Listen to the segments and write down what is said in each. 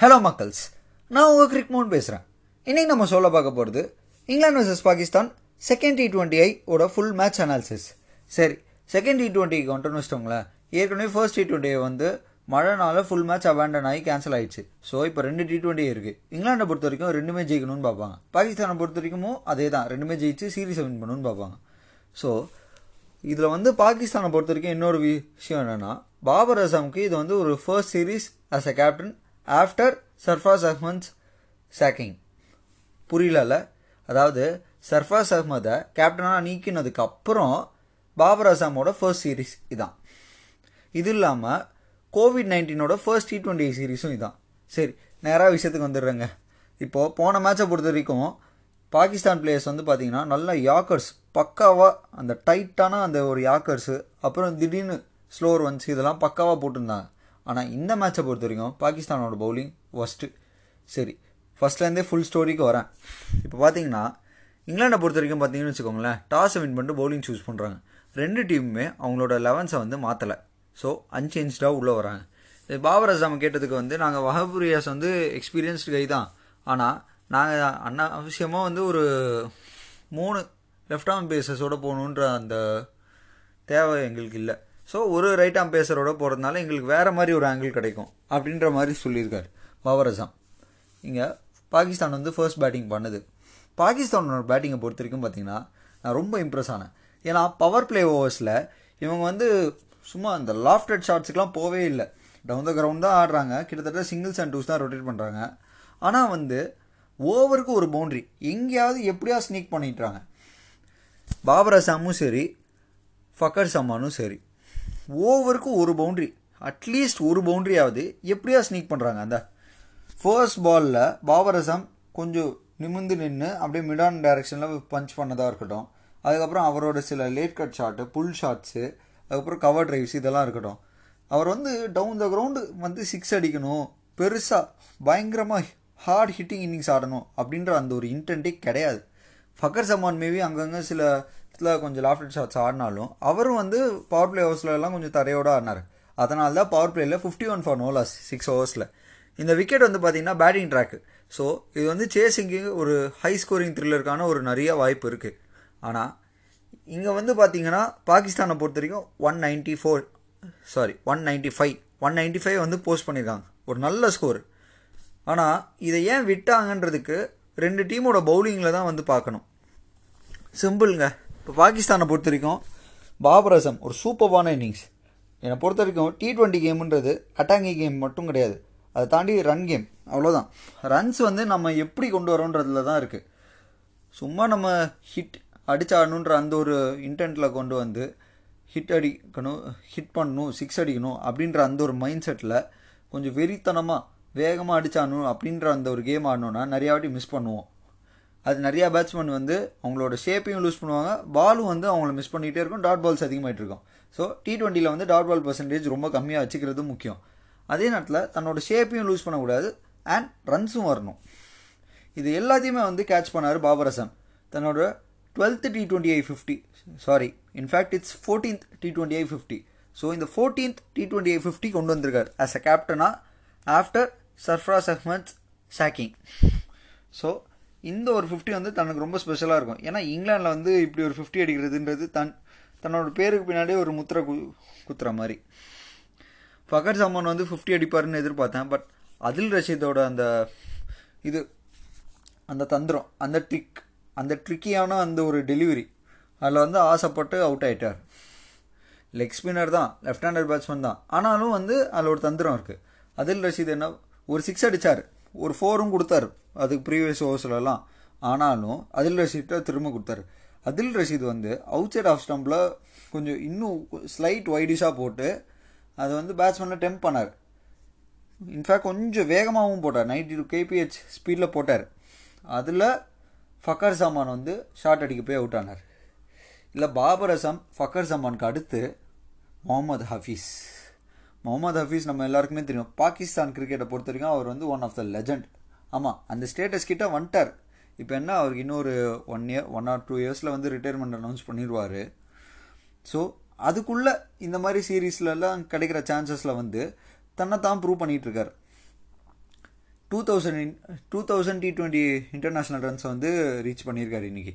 Hello மக்கள்ஸ் நான் உங்கள் கிரிக் மோன் பேசுகிறேன் இன்றைக்கி நம்ம சொல்ல பார்க்க போகிறது England versus Pakistan second T twenty I ஓட ஃபுல் மேட்ச் அனாலிசிஸ் சரி செகண்ட் டி டுவெண்ட்டிக்கு வந்துட்டோன்னு வச்சிட்டோங்களேன் ஏற்கனவே ஃபர்ஸ்ட் டி டுவெண்ட்டி வந்து மழைனால ஃபுல் மேட்ச் அபேண்டன் ஆகி கேன்சல் ஆயிடுச்சு. ஸோ இப்போ ரெண்டு டி டுவெண்ட்டி இருக்குது இங்கிலாண்டை பொறுத்த வரைக்கும் ரெண்டுமே ஜெயிக்கணும்னு பார்ப்பாங்க. பாகிஸ்தானை பொறுத்த வரைக்கும் அதே தான் ரெண்டுமே ஜெயிச்சு சீரீஸை வின் பண்ணணும்னு பார்ப்பாங்க. ஸோ இதில் வந்து பாகிஸ்தானை பொறுத்த வரைக்கும் இன்னொரு விஷயம் என்னென்னா பாபர் அசாமுக்கு இது வந்து ஒரு first series as a captain after Sarfaraz Ahmed's sacking புரியலல்ல? அதாவது சர்ஃபாஸ் அஹ்மதை கேப்டனாக நீக்கினதுக்கு அப்புறம் பாபர் அசாமோட ஃபர்ஸ்ட் சீரீஸ் இதான். இது இல்லாமல் கோவிட் நைன்டீனோட ஃபர்ஸ்ட் டி டுவெண்ட்டி சீரீஸும் இதான். சரி நேராக விஷயத்துக்கு வந்துடுறேங்க. இப்போது போன மேட்சை பொறுத்த வரைக்கும் பாகிஸ்தான் பிளேயர்ஸ் வந்து பார்த்தீங்கன்னா நல்ல யாக்கர்ஸ் பக்காவாக அந்த டைட்டான அந்த ஒரு யாக்கர்ஸு அப்புறம் திடீர்னு ஸ்லோர் ஒன்ஸ் இதெல்லாம் பக்காவாக போட்டிருந்தாங்க. ஆனால் இந்த மேட்சை பொறுத்த வரைக்கும் பாகிஸ்தானோட பவுலிங் ஒஸ்ட்டு சரி ஃபஸ்ட்லேருந்தே ஃபுல் ஸ்டோரிக்கு வரேன். இப்போ பார்த்தீங்கன்னா இங்கிலாண்டை பொறுத்த வரைக்கும் பார்த்தீங்கன்னு வச்சுக்கோங்களேன் டாஸை வின் பண்ணிட்டு பவுலிங் சூஸ் பண்ணுறாங்க ரெண்டு டீமுமே அவங்களோட லெவன்ஸை வந்து மாற்றலை ஸோ அன்சேஞ்சாக உள்ளே வராங்க. பாபர் அசாம் கேட்டதுக்கு வந்து நாங்கள் வஹபுரியாஸ் வந்து எக்ஸ்பீரியன்ஸ்டு கை தான். ஆனால் நாங்கள் அண்ணா அவசியமாக வந்து ஒரு மூணு லெஃப்ட் ஆர்ம் பேசஸோடு போகணுன்ற அந்த தேவை எங்களுக்கு இல்லை. ஸோ ஒரு ரைட் அம்பேசரோட போகிறதுனால எங்களுக்கு வேறு மாதிரி ஒரு ஆங்கிள் கிடைக்கும். அப்படின்ற மாதிரி சொல்லியிருக்கார். பவர் அசாம் இங்கே பாகிஸ்தான் வந்து ஃபர்ஸ்ட் பேட்டிங் பண்ணுது. பாகிஸ்தானோட பேட்டிங்கை பொறுத்த வரைக்கும் பார்த்தீங்கன்னா நான் ரொம்ப இம்ப்ரெஸ் ஆனேன். ஏன்னா பவர் பிளே ஓவர்ஸில் இவங்க வந்து சும்மா அந்த லாஃப்டட் ஷாட்ஸுக்கெலாம் போவே இல்லை. டவுன் த கிரவுண்ட் தான் ஆடுறாங்க. கிட்டத்தட்ட சிங்கிள்ஸ் அண்ட் டூஸ் தான் ரொட்டேட் பண்ணுறாங்க ஆனால் வந்து ஓவருக்கு ஒரு பவுண்ட்ரி எங்கேயாவது எப்படியா ஸ்னீக் பண்ணிட்டுறாங்க பாபர் அசாமும் சரி ஃபக்கர் சம்மானும் சரி. ஓவருக்கு ஒரு பவுண்ட்ரி. அட்லீஸ்ட் ஒரு பவுண்ட்ரியாவது எப்படியா ஸ்னீக் பண்ணுறாங்க அந்த? ஃபர்ஸ்ட் பாலில் பாபர் அசாம் கொஞ்சம் நிமிந்து நின்று அப்படியே மிடான் டைரக்ஷனில் பஞ்ச் பண்ணதாக இருக்கட்டும். அதுக்கப்புறம் அவரோட சில late cut shot pull shots அதுக்கப்புறம் கவர் ட்ரைவ்ஸ் இதெல்லாம் இருக்கட்டும். அவர் வந்து டவுன் த கிரவுண்டு வந்து சிக்ஸ் அடிக்கணும். பெருசாக பயங்கரமாக ஹார்ட் ஹிட்டிங் இன்னிங்ஸ் ஆடணும் அப்படின்ற அந்த ஒரு இன்டென்ட்டே கிடையாது. ஃபக்கர் சமான் மேபி அங்கங்கே சில இடத்துல கொஞ்சம் லாஃப்ட் ஷாட்ஸ் ஆடினாலும் அவரும் வந்து பவர் பிளே ஹவர்ஸ்ல கொஞ்சம் தரையோடு ஆடினார். அதனால தான் power பிளேயில் fifty one for no loss six ஹவர்ஸில் இந்த விக்கெட் வந்து பார்த்தீங்கன்னா பேட்டிங் ட்ராக்கு ஸோ இது வந்து சேசிங்கு ஒரு ஹை ஸ்கோரிங் த்ரில்லருக்கான ஒரு நிறைய வாய்ப்பு இருக்குது ஆனால் இங்கே வந்து பார்த்தீங்கன்னா பாகிஸ்தானை பொறுத்த வரைக்கும் one ninety four sorry one ninety five one ninety five வந்து போஸ்ட் பண்ணியிருக்காங்க ஒரு நல்ல ஸ்கோர் ஆனால் இதை ஏன் விட்டாங்கன்றதுக்கு ரெண்டு டீமோட பவுலிங்கில் தான் வந்து பார்க்கணும். சிம்பிளுங்க இப்போ பாகிஸ்தானை பொறுத்த வரைக்கும் பாபர் அசம் ஒரு சூப்பர்வான இன்னிங்ஸ். என்னை பொறுத்த வரைக்கும் டி ட்வெண்ட்டி கேமுன்றது அட்டாங்கிங் கேம் மட்டும் கிடையாது. அதை தாண்டி ரன் கேம் அவ்வளோதான் ரன்ஸ் வந்து நம்ம எப்படி கொண்டு வரோன்றதுல தான் இருக்குது சும்மா நம்ம ஹிட் அடிச்சாடணுன்ற அந்த ஒரு இன்டென்ட்டில் கொண்டு வந்து ஹிட் அடிக்கணும் ஹிட் பண்ணணும் சிக்ஸ் அடிக்கணும் அப்படின்ற அந்த ஒரு மைண்ட் செட்டில் கொஞ்சம் வெறித்தனமாக வேகமாக அடிச்சாடணும் அப்படின்ற அந்த ஒரு கேம் ஆடணுன்னா நிறையா வாட்டி மிஸ் பண்ணுவோம். அது நிறையா பேட்ஸ்மேன் வந்து அவங்களோட ஷேப்பையும் லூஸ் பண்ணுவாங்க. பாலும் வந்து அவங்கள மிஸ் பண்ணிகிட்டே இருக்கும். டாட் பால்ஸ் அதிகமாகிட்டு இருக்கும். ஸோ டி ட்வெண்ட்டியில் வந்து டாட் பால் பர்சன்டேஜ் ரொம்ப கம்மியாக வச்சுக்கிறது முக்கியம். அதே நேரத்தில் தன்னோட ஷேப்பையும் லூஸ் பண்ணக்கூடாது. அண்ட் ரன்ஸும் வரணும். இது எல்லாத்தையுமே வந்து கேட்ச் பண்ணார் பாபர் அசம் தன்னோட twelfth T twenty I fifty sorry in fact it's fourteenth T twenty I fifty so இந்த fourteenth T twenty I fifty கொண்டு வந்திருக்கார். ஆஸ் அ கேப்டனாக after Sarfaraz Ahmed sacking so இந்த ஒரு ஃபிஃப்டி வந்து தனக்கு ரொம்ப ஸ்பெஷலாக இருக்கும். ஏன்னா இங்கிலாண்டில் வந்து இப்படி ஒரு ஃபிஃப்டி அடிக்கிறதுன்றது தன் தன்னோட பேருக்கு பின்னாடியே ஒரு முத்திரை கு குத்துற மாதிரி. ஃபகர் சமான் வந்து ஃபிஃப்டி அடிப்பாருன்னு எதிர்பார்த்தேன். பட் அதில் ரஷீதோட அந்த இது அந்த தந்திரம் அந்த ட்ரிக் அந்த ட்ரிக்கியான அந்த ஒரு டெலிவரி அதில் வந்து ஆசைப்பட்டு அவுட் ஆகிட்டார் லெக் ஸ்பின்னர் தான் லெஃப்ட் ஹேண்டர் பேட்ஸ்மேன் தான். ஆனாலும் வந்து அதில் ஒரு தந்திரம் இருக்குது அதில் ரஷீத் என்ன ஒரு சிக்ஸ் அடித்தார் ஒரு ஃபோரும் கொடுத்தாரு. அதுக்கு ப்ரீவியஸ் ஓவர்ஸ்லலாம் ஆனாலும் அதில் ரஷீட்டை திரும்ப கொடுத்தாரு. அதில் ரஷீத் வந்து அவுட் சைட் ஆஃப் ஸ்டம்பில் கொஞ்சம் இன்னும் ஸ்லைட் வைடிஷாக போட்டு அதை வந்து பேட்ஸ்மேனை டெம்ப் பண்ணார். இன்ஃபேக்ட் கொஞ்சம் வேகமாகவும் போட்டார். நைன்டி டூ கேபிஹெச் ஸ்பீடில் போட்டார். அதில் ஃபக்கர் சமான் வந்து ஷார்ட் அடிக்க போய் அவுட் ஆனார். இல்லை பாபர் அசாம் ஃபக்கர் சமானுக்கு அடுத்து முகமது ஹஃபீஸ் முகமது ஹஃபீஸ் நம்ம எல்லாருக்குமே தெரியும். பாகிஸ்தான் கிரிக்கெட்டை பொறுத்த வரைக்கும் அவர் வந்து ஒன் ஆஃப் த லெஜண்ட் ஆமாம் அந்த ஸ்டேட்டஸ் கிட்ட வந்துட்டார். இப்போ என்ன அவருக்கு இன்னொரு one year one or two இயர்ஸில் வந்து ரிட்டையர்மெண்ட் அனௌன்ஸ் பண்ணிடுவார் ஸோ அதுக்குள்ளே இந்த மாதிரி சீரீஸ்லலாம் கிடைக்கிற சான்சஸில் வந்து தன்னை தான் prove பண்ணிகிட்ருக்கார் two thousand two thousand T twenty international ரன்ஸை வந்து ரீச் பண்ணியிருக்காரு இன்றைக்கி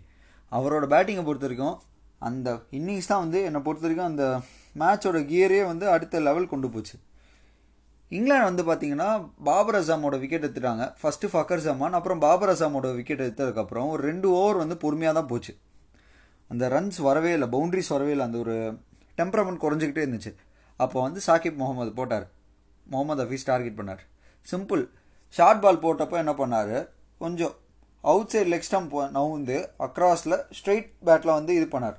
அவரோட பேட்டிங்கை பொறுத்த வரைக்கும் அந்த இன்னிங்ஸ் தான் வந்து என்னை பொறுத்த வரைக்கும் அந்த மேட்சோட கியரே வந்து அடுத்த லெவல் கொண்டு போச்சு. இங்கிலாந்து வந்து பார்த்தீங்கன்னா பாபர் அசாமோட விக்கெட் எடுத்துட்டாங்க. ஃபஸ்ட்டு ஃபக்கர் ஜமான் அப்புறம் பாபர் அசாமோட விக்கெட் எடுத்ததுக்கப்புறம் ஒரு ரெண்டு ஓவர் வந்து பொறுமையாக தான் போச்சு. அந்த ரன்ஸ் வரவே இல்லை பவுண்ட்ரிஸ் வரவே இல்லை அந்த ஒரு டெம்பரமெண்ட் குறைஞ்சிக்கிட்டே இருந்துச்சு. அப்போ வந்து சாகிப் முகமது போட்டார். முகமது ஹஃபீஸ் டார்கெட் பண்ணார். சிம்பிள் ஷார்ட் பால் போட்டப்போ என்ன பண்ணார்? கொஞ்சம் அவுட் சைட் லெக் ஸ்டம்ப் நவுந்து அக்ராஸில் ஸ்ட்ரெயிட் பேட்டில் வந்து இது பண்ணார்.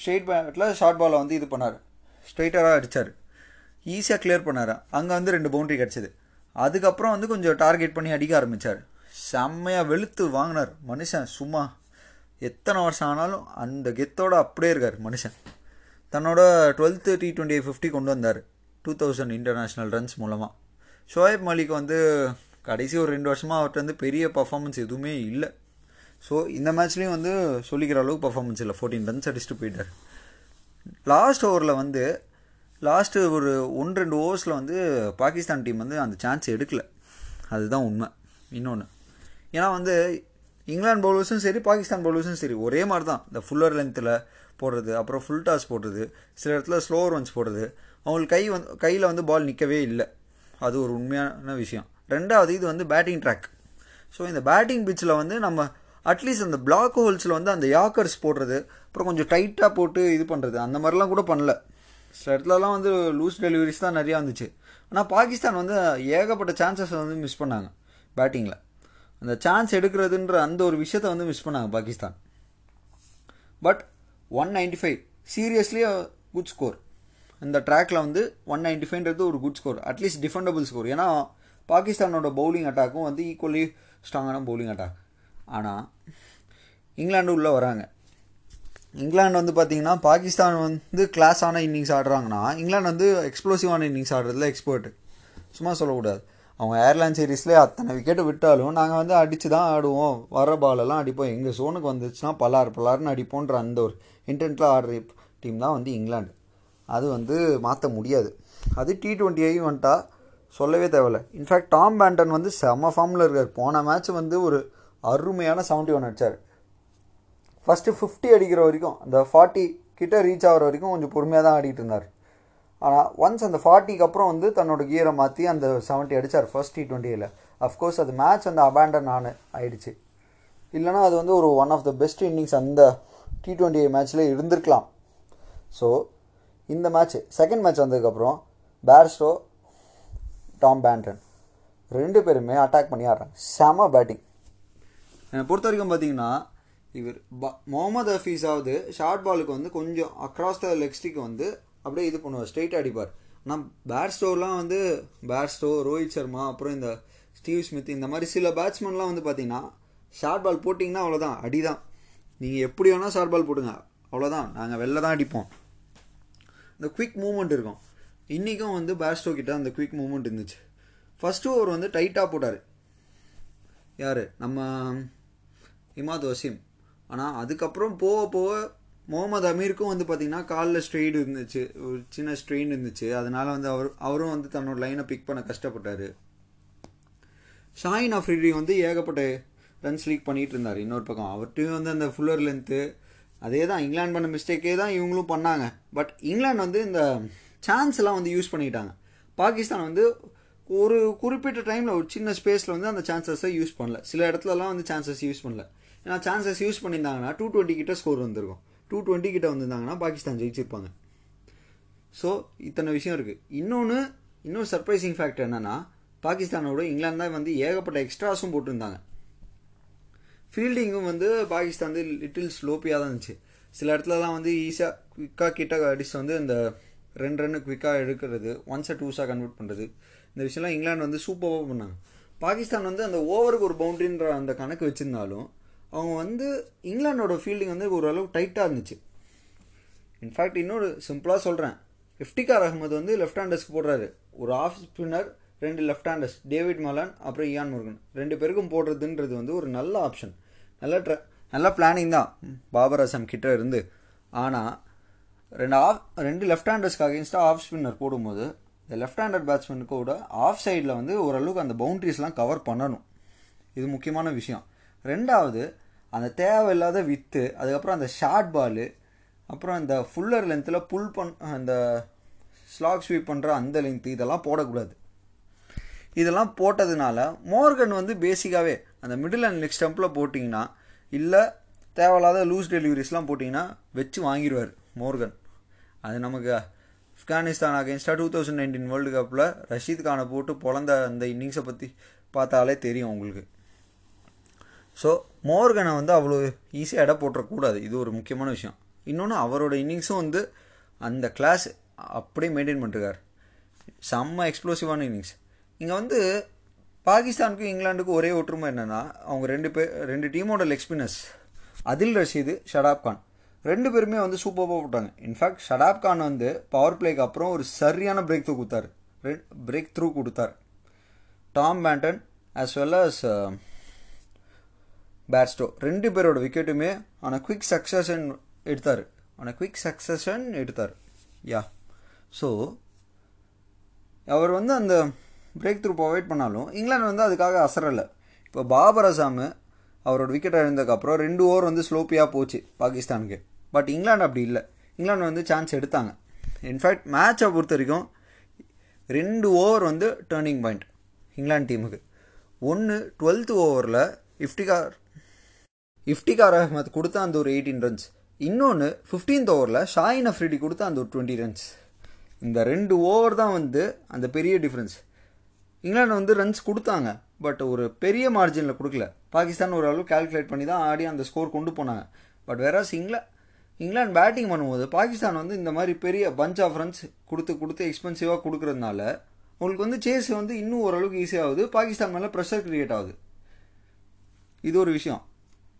ஸ்ட்ரெயிட் பேட்டில் ஷார்ட் பாலை வந்து இது பண்ணார். ஸ்ட்ரெயிட்டராக அடித்தார் ஈஸியாக கிளியர் பண்ணார். அங்கே வந்து ரெண்டு பவுண்ட்ரி கிடச்சிது. அதுக்கப்புறம் வந்து கொஞ்சம் டார்கெட் பண்ணி அடிக்க ஆரம்பித்தார் செம்மையாக வெளுத்து வாங்கினார். மனுஷன் சும்மா எத்தனை வருஷம் ஆனாலும் அந்த கெத்தோட அப்படியே இருக்கார் மனுஷன். தன்னோட டுவெல்த்து டி டுவெண்ட்டி ஃபிஃப்டி கொண்டு வந்தார். டூ தௌசண்ட் இன்டர்நேஷ்னல் ரன்ஸ் மூலமாக ஷோயப் மலிக் வந்து கடைசி ஒரு ரெண்டு வருஷமாக அவர்கிட்ட வந்து பெரிய பர்ஃபார்மன்ஸ் எதுவுமே இல்லை. ஸோ இந்த மேட்ச்லேயும் வந்து சொல்லிக்கிற அளவுக்கு பர்ஃபார்மன்ஸ் இல்லை. ஃபோர்டீன் ரன்ஸ் அடிச்சுட்டு போயிட்டார். லாஸ்ட் ஓவரில் வந்து லாஸ்ட்டு ஒரு ஒன்று ரெண்டு ஓவர்ஸில் வந்து பாகிஸ்தான் டீம் வந்து அந்த சான்ஸ் எடுக்கல. அதுதான் உண்மை. இன்னொன்று ஏன்னா வந்து இங்கிலாந்து பவுலர்ஸும் சரி பாகிஸ்தான் பவுலர்ஸும் சரி ஒரே மாதிரி தான் இந்த ஃபுல்லர் லென்த்தில் போடுறது அப்புறம் ஃபுல் டாஸ் போடுறது சில இடத்துல ஸ்லோவர் ரன்ஸ் போடுறது அவங்களுக்கு கை வந்து கையில் வந்து பால் நிற்கவே இல்லை. அது ஒரு உண்மையான விஷயம். ரெண்டாவது இது வந்து பேட்டிங் ட்ராக் ஸோ இந்த பேட்டிங் பிச்சில் வந்து நம்ம அட்லீஸ்ட் அந்த பிளாக் ஹோல்ஸில் வந்து அந்த யாக்கர்ஸ் போடுறது அப்புறம் கொஞ்சம் டைட்டாக போட்டு இது பண்ணுறது அந்த மாதிரிலாம் கூட பண்ணல. சில இடத்துலலாம் வந்து லூஸ் டெலிவரிஸ் தான் நிறையா வந்துச்சு. ஆனால் பாகிஸ்தான் வந்து ஏகப்பட்ட சான்சஸ் வந்து மிஸ் பண்ணாங்க பேட்டிங்கில் அந்த சான்ஸ் எடுக்கிறதுன்ற அந்த ஒரு விஷயத்தை வந்து மிஸ் பண்ணாங்க Pakistan. But one ninety five seriously good score இந்த ட்ராக்கில் வந்து ஒன் நைன்டி ஃபைவ்ன்றது ஒரு good score at least defendable score ஏன்னா பாகிஸ்தானோட பவுலிங் அட்டாக்கும் வந்து ஈக்குவலி ஸ்ட்ராங்கான பவுலிங் அட்டாக் ஆனால் இங்கிலாண்டு உள்ளே வராங்க. இங்கிலாந்து வந்து பார்த்தீங்கன்னா பாகிஸ்தான் வந்து கிளாஸான இன்னிங்ஸ் ஆடுறாங்கன்னா இங்கிலாந்து வந்து எக்ஸ்ப்ளோசிவான இன்னிங்ஸ் ஆடுறதுல எக்ஸ்பர்ட்டு சும்மா சொல்லக்கூடாது. அவங்க ஏர்லைன் சீரீஸ்லேயே அத்தனை விக்கெட்டு விட்டாலும் நாங்கள் வந்து அடித்து தான் ஆடுவோம் வர பாலெல்லாம் அடிப்போம். எங்கள் சோனுக்கு வந்துச்சுன்னா பலார் பலார்னு அடிப்போன்ற அந்த ஒரு இன்டென்ட்டில் ஆடுற டீம் தான் வந்து இங்கிலாந்து. அது வந்து மாற்ற முடியாது. அது டி ட்வெண்ட்டி வந்துட்டா சொல்லவே தேவையில்ல. இன்ஃபேக்ட் டாம் பேண்டன் வந்து செம ஃபார்மில் இருக்கார். போன மேட்ச் வந்து ஒரு அருமையான செவன்ட்டி ஒன் அடித்தார் ஃபஸ்ட்டு ஃபிஃப்டி அடிக்கிற வரைக்கும் அந்த ஃபார்ட்டி கிட்ட ரீச் ஆகிற வரைக்கும் கொஞ்சம் பொறுமையாக தான் ஆடிட்டு இருந்தார். ஆனால் ஒன்ஸ் அந்த ஃபார்ட்டிக்கு அப்புறம் வந்து தன்னோட கியரை மாற்றி அந்த செவன்ட்டி அடித்தார் ஃபர்ஸ்ட் டி டுவெண்ட்டியில் அஃப்கோர்ஸ் அது மேட்ச் வந்து அபேண்டன் ஆன ஆயிடுச்சு. இல்லைனா அது வந்து ஒரு one of the best innings அந்த டி டுவெண்ட்டி மேட்ச்சில் இருந்திருக்கலாம். ஸோ இந்த மேட்ச் செகண்ட் மேட்ச் வந்ததுக்கப்புறம் பேர்ஸ்டோ டாம் பேண்டன் ரெண்டு பேருமே அட்டாக் பண்ணி ஆடுறாங்க. செம பேட்டிங் என்னை பொறுத்த வரைக்கும் பார்த்தீங்கன்னா இவர் ப முகமது ஹஃபீஸாவது ஷார்ட் பாலுக்கு வந்து கொஞ்சம் அக்ராஸ் த லெக் ஸ்டிக் வந்து அப்படியே இது பண்ணுவார் ஸ்ட்ரெயிட் அடிப்பார். ஆனால் பேர்ஸ்டோலாம் வந்து பேர்ஸ்டோ ரோஹித் சர்மா அப்புறம் இந்த ஸ்டீவ் ஸ்மித் இந்த மாதிரி சில பேட்ஸ்மேன்லாம் வந்து பார்த்தீங்கன்னா ஷார்ட் பால் போட்டிங்கன்னா அவ்வளோதான் அடி தான் நீங்கள் எப்படி வேணால் ஷார்ட் பால் போடுங்க அவ்வளோதான் நாங்கள் வெளில தான் அடிப்போம். இந்த குவிக் மூமெண்ட் இருக்கும். இன்றைக்கும் வந்து பேர்ஸ்டோ கிட்ட அந்த குவிக் மூமெண்ட் இருந்துச்சு. ஃபஸ்ட்டு ஓவர் வந்து டைட்டாக போட்டார். யார்? நம்ம இமாத் வசீம். ஆனால் அதுக்கப்புறம் போக போக முகமது அமீருக்கும் வந்து பார்த்திங்கன்னா காலில் ஸ்ட்ரெயின் இருந்துச்சு. ஒரு சின்ன ஸ்ட்ரெயின் இருந்துச்சு. அதனால் வந்து அவர் அவரும் வந்து தன்னோட லைனை பிக் பண்ண கஷ்டப்பட்டார். ஷாயின் அஃப்ரிடி வந்து ஏகப்பட்ட ரன்ஸ் லீக் பண்ணிகிட்டு இருந்தார். இன்னொரு பக்கம் அவர்கிட்டையும் வந்து அந்த ஃபுல்லர் லென்த்து அதே தான் இங்கிலாந்து பண்ண மிஸ்டேக்கே தான் இவங்களும் பண்ணாங்க. பட் இங்கிலாந்து வந்து இந்த சான்ஸ் எல்லாம் வந்து யூஸ் பண்ணிக்கிட்டாங்க பாகிஸ்தான் வந்து ஒரு குறிப்பிட்ட டைமில் ஒரு சின்ன ஸ்பேஸில் வந்து அந்த சான்சஸை யூஸ் பண்ணல. சில இடத்துலலாம் வந்து சான்சஸ் யூஸ் பண்ணல. ஏன்னா சான்சஸ் யூஸ் பண்ணியிருந்தாங்கன்னா டூ டுவெண்ட்டி கிட்ட ஸ்கோர் வந்திருக்கும். டூ டுவெண்ட்டி கிட்ட வந்திருந்தாங்கன்னா பாகிஸ்தான் ஜெயிச்சிருப்பாங்க. ஸோ இத்தனை விஷயம் இருக்குது இன்னொன்று இன்னொரு சர்ப்ரைசிங் ஃபேக்ட் என்னென்னா பாகிஸ்தானோட இங்கிலாந்து தான் வந்து ஏகப்பட்ட எக்ஸ்ட்ராஸும் போட்டிருந்தாங்க. ஃபீல்டிங்கும் வந்து பாகிஸ்தான் வந்து லிட்டில் ஸ்லோப்பியாக தான் இருந்துச்சு. சில இடத்துலலாம் வந்து ஈஸியாக குவிக்காக கிட்ட அடிச்சு வந்து இந்த ரெண்டு ரன்னு குவிக்காக எடுக்கிறது ஒன்ஸை டூஸாக கன்வெர்ட் பண்ணுறது இந்த விஷயம்லாம் இங்கிலாந்து வந்து சூப்பராக பண்ணாங்க. பாகிஸ்தான் வந்து அந்த ஓவருக்கு ஒரு பவுண்ட்ரின்ற அந்த கணக்கு வச்சுருந்தாலும் அவங்க வந்து இங்கிலாண்டோட ஃபீல்டிங் வந்து ஓரளவு டைட்டாக இருந்துச்சு. இன்ஃபேக்ட் இன்னொரு சிம்பிளாக சொல்கிறேன் இஃப்டிகார் அகமது வந்து லெஃப்ட் ஹேண்டர்ஸ்க்கு போடுறாரு. ஒரு ஆஃப் ஸ்பின்னர் ரெண்டு லெஃப்ட் ஹேண்டர்ஸ் டேவிட் மலான் அப்புறம் இயான் முருகன் ரெண்டு பேருக்கும் போடுறதுன்றது வந்து ஒரு நல்ல ஆப்ஷன் நல்ல ட்ர நல்ல பிளானிங் தான். பாபர் அசம் கிட்ட இருந்து. ஆனால் ரெண்டு ஆஃப் ரெண்டு லெஃப்ட் ஹேண்டர்ஸ்க்கு அகேன்ஸ்டாக ஆஃப் ஸ்பின்னர் போடும்போது இந்த லெஃப்ட் ஹேண்டர் பேட்ஸ்மேனுக்கு கூட ஆஃப் சைடில் வந்து ஓரளவுக்கு அந்த பவுண்ட்ரிஸ்லாம் கவர் பண்ணணும். இது முக்கியமான விஷயம். ரெண்டாவது அந்த தேவையில்லாத வித்து அதுக்கப்புறம் அந்த ஷார்ட் பாலு அப்புறம் அந்த ஃபுல்லர் லென்த்தில் புல் பண் அந்த ஸ்லாக் ஸ்வீப் பண்ணுற அந்த லென்த்து இதெல்லாம் போடக்கூடாது. இதெல்லாம் போட்டதுனால மோர்கன் வந்து பேசிக்காகவே அந்த மிடில் அண்ட் லெக் ஸ்டம்பில் போட்டிங்கன்னா இல்லை தேவையில்லாத லூஸ் டெலிவரிஸ்லாம் போட்டிங்கன்னா வச்சு வாங்கிடுவார் மோர்கன். அது நமக்கு ஆப்கானிஸ்தான் அகேன்ஸ்டாக டூ தௌசண்ட் நைன்டீன் வேர்ல்டு கப்பில் ரஷீத் கானை போட்டு பிறந்த அந்த இன்னிங்ஸை பற்றி பார்த்தாலே தெரியும் உங்களுக்கு. ஸோ மோர்கனை வந்து அவ்வளோ ஈஸியாக இடம் போட்டுறக்கூடாது. இது ஒரு முக்கியமான விஷயம். இன்னொன்று அவரோட இன்னிங்ஸும் வந்து அந்த கிளாஸ் அப்படியே மெயின்டைன் பண்ணிருக்கார் செம்ம எக்ஸ்ப்ளோசிவான இன்னிங்ஸ். இங்கே வந்து பாகிஸ்தானுக்கும் இங்கிலாந்துக்கும் ஒரே ஒற்றுமை என்னென்னா அவங்க ரெண்டு பேர் ரெண்டு டீமோட லெக் ஸ்பின்னர்ஸ் அதில் ரஷீது ஷடாப் கான். ரெண்டு பேருமே வந்து சூப்பராக போட்டாங்க. இன்ஃபேக்ட் ஷடாப் கான் வந்து பவர் பிளேக்கு அப்புறம் ஒரு சரியான பிரேக் த்ரூ கொடுத்தாரு. பிரேக் த்ரூ கொடுத்தார். Tom Banton as well as Bairstow ரெண்டு பேரோட விக்கெட்டுமே ஆனால் குவிக் சக்ஸஷன் எடுத்தார். ஆனால் குவிக் சக்ஸஷன் எடுத்தார். யா ஸோ அவர் வந்து அந்த பிரேக் த்ரூ ப்ரொவைட் பண்ணாலும் இங்கிலாந்து வந்து அதுக்காக அசரலை. இப்போ பாபர் அசாமு அவரோட விக்கெட் இழந்ததுக்கப்புறம் ரெண்டு ஓவர் வந்து ஸ்லோப்பியாக போச்சு பாகிஸ்தானுக்கு. பட் இங்கிலாந்து அப்படி இல்லை. இங்கிலாந்து வந்து சான்ஸ் எடுத்தாங்க. இன்ஃபேக்ட் மேட்சை பொறுத்த வரைக்கும் ரெண்டு ஓவர் வந்து டேர்னிங் பாயிண்ட் இங்கிலாந்து டீமுக்கு ஒன்று டுவெல்த்து ஓவரில் இஃப்டிகார் இஃப்டிகார் அஹ்மத் கொடுத்த அந்த ஒரு எயிட்டீன் ரன்ஸ் இன்னொன்று ஃபிஃப்டீன்த் ஓவரில் ஷாயின் அஃப்ரிடி கொடுத்த அந்த ஒரு டுவெண்ட்டி ரன்ஸ் இந்த ரெண்டு ஓவர் தான் வந்து அந்த பெரிய டிஃப்ரென்ஸ் இங்கிலாந்து வந்து ரன்ஸ் கொடுத்தாங்க பட் ஒரு பெரிய மார்ஜினில் கொடுக்கல. பாகிஸ்தான் ஒரு அளவு கால்குலேட் பண்ணி தான் ஆடி அந்த ஸ்கோர் கொண்டு போனாங்க. பட் வேறாஸ் இங்கிலா இங்கிலாந்து பேட்டிங் பண்ணும்போது பாகிஸ்தான் வந்து இந்த மாதிரி பெரிய பஞ்ச் ஆஃப் ரன்ஸ் கொடுத்து கொடுத்து எக்ஸ்பென்சிவாக கொடுக்குறதுனால உங்களுக்கு வந்து சேஸ் வந்து இன்னும் ஓரளவுக்கு ஈஸியாகுது பாகிஸ்தான் மேலே ப்ரெஷர் கிரியேட் ஆகுது. இது ஒரு விஷயம்.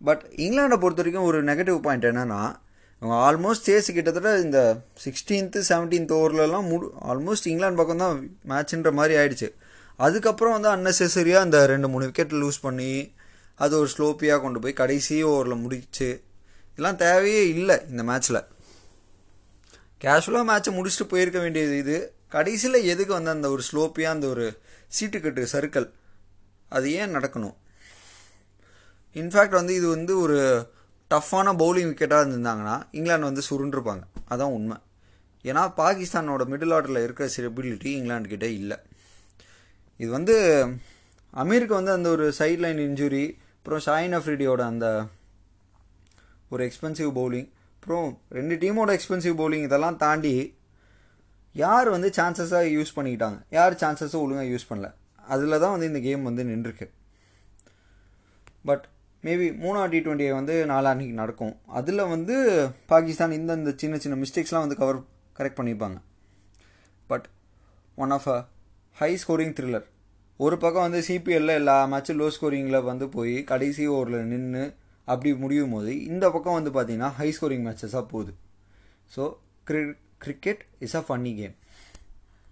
பட் இங்கிலாண்டை பொறுத்த வரைக்கும் ஒரு நெகட்டிவ் பாயிண்ட் என்னென்னா இவங்க ஆல்மோஸ்ட் சேஸ் கிட்டத்தட்ட இந்த சிக்ஸ்டீன்த்து செவன்டீன்த் ஓவர்லலாம் முடி ஆல்மோஸ்ட் இங்கிலாந்து பக்கம் தான் மேட்ச்ன்ற மாதிரி ஆயிடுச்சு. அதுக்கப்புறம் வந்து அன்னெசரியாக அந்த ரெண்டு மூணு விக்கெட் லூஸ் பண்ணி அது ஒரு ஸ்லோப்பியாக கொண்டு போய் கடைசி ஓவரில் முடிச்சு இதெல்லாம் தேவையே இல்லை இந்த மேட்ச்சில் கேஷுவலாக மேட்ச்சை முடிச்சுட்டு போயிருக்க வேண்டியது இது. கடைசியில் எதுக்கு வந்து அந்த ஒரு ஸ்லோப்பியாக அந்த ஒரு சீட்டுக்கட்டு சர்க்கிள் அது ஏன் நடக்கணும்? இன்ஃபேக்ட் வந்து இது வந்து ஒரு டஃப்பான பவுலிங் விக்கெட்டாக இருந்திருந்தாங்கன்னா இங்கிலாந்து வந்து சுருண்டிருப்பாங்க. அதான் உண்மை. ஏன்னா பாகிஸ்தானோட மிடில் ஆர்டரில் இருக்கிற ஸ்டெபிலிட்டி இங்கிலாந்து இல்லை. இது வந்து அமீருக்கு வந்து அந்த ஒரு சைட் லைன் இன்ஜுரி அப்புறம் ஷாயின் அஃப்ரிடியோட அந்த ஒரு எக்ஸ்பென்சிவ் பவுலிங் அப்புறம் ரெண்டு டீமோட எக்ஸ்பென்சிவ் பவுலிங் இதெல்லாம் தாண்டி யார் வந்து சான்சஸாக யூஸ் பண்ணிக்கிட்டாங்க? யார் சான்சஸும் ஒழுங்காக யூஸ் பண்ணல? அதில் தான் வந்து இந்த கேம் வந்து நின்றுருக்கு. பட் மேபி மூணாவது டி ட்வெண்ட்டியை வந்து நாலா அன்றைக்கி நடக்கும். அதில் வந்து பாகிஸ்தான் இந்த இந்த சின்ன சின்ன மிஸ்டேக்ஸ்லாம் வந்து கவர் கரெக்ட் பண்ணியிருப்பாங்க but one of a high scoring thriller ஒரு பக்கம் வந்து சிபிஎல்ல எல்லா மேட்சும் லோ ஸ்கோரிங்கில் வந்து போய் கடைசி ஓவரில் நின்று அப்படி முடியும் போது இந்த பக்கம் வந்து பார்த்தீங்கன்னா ஹை ஸ்கோரிங் மேட்சஸாக போகுது. So Giri cricket is a funny game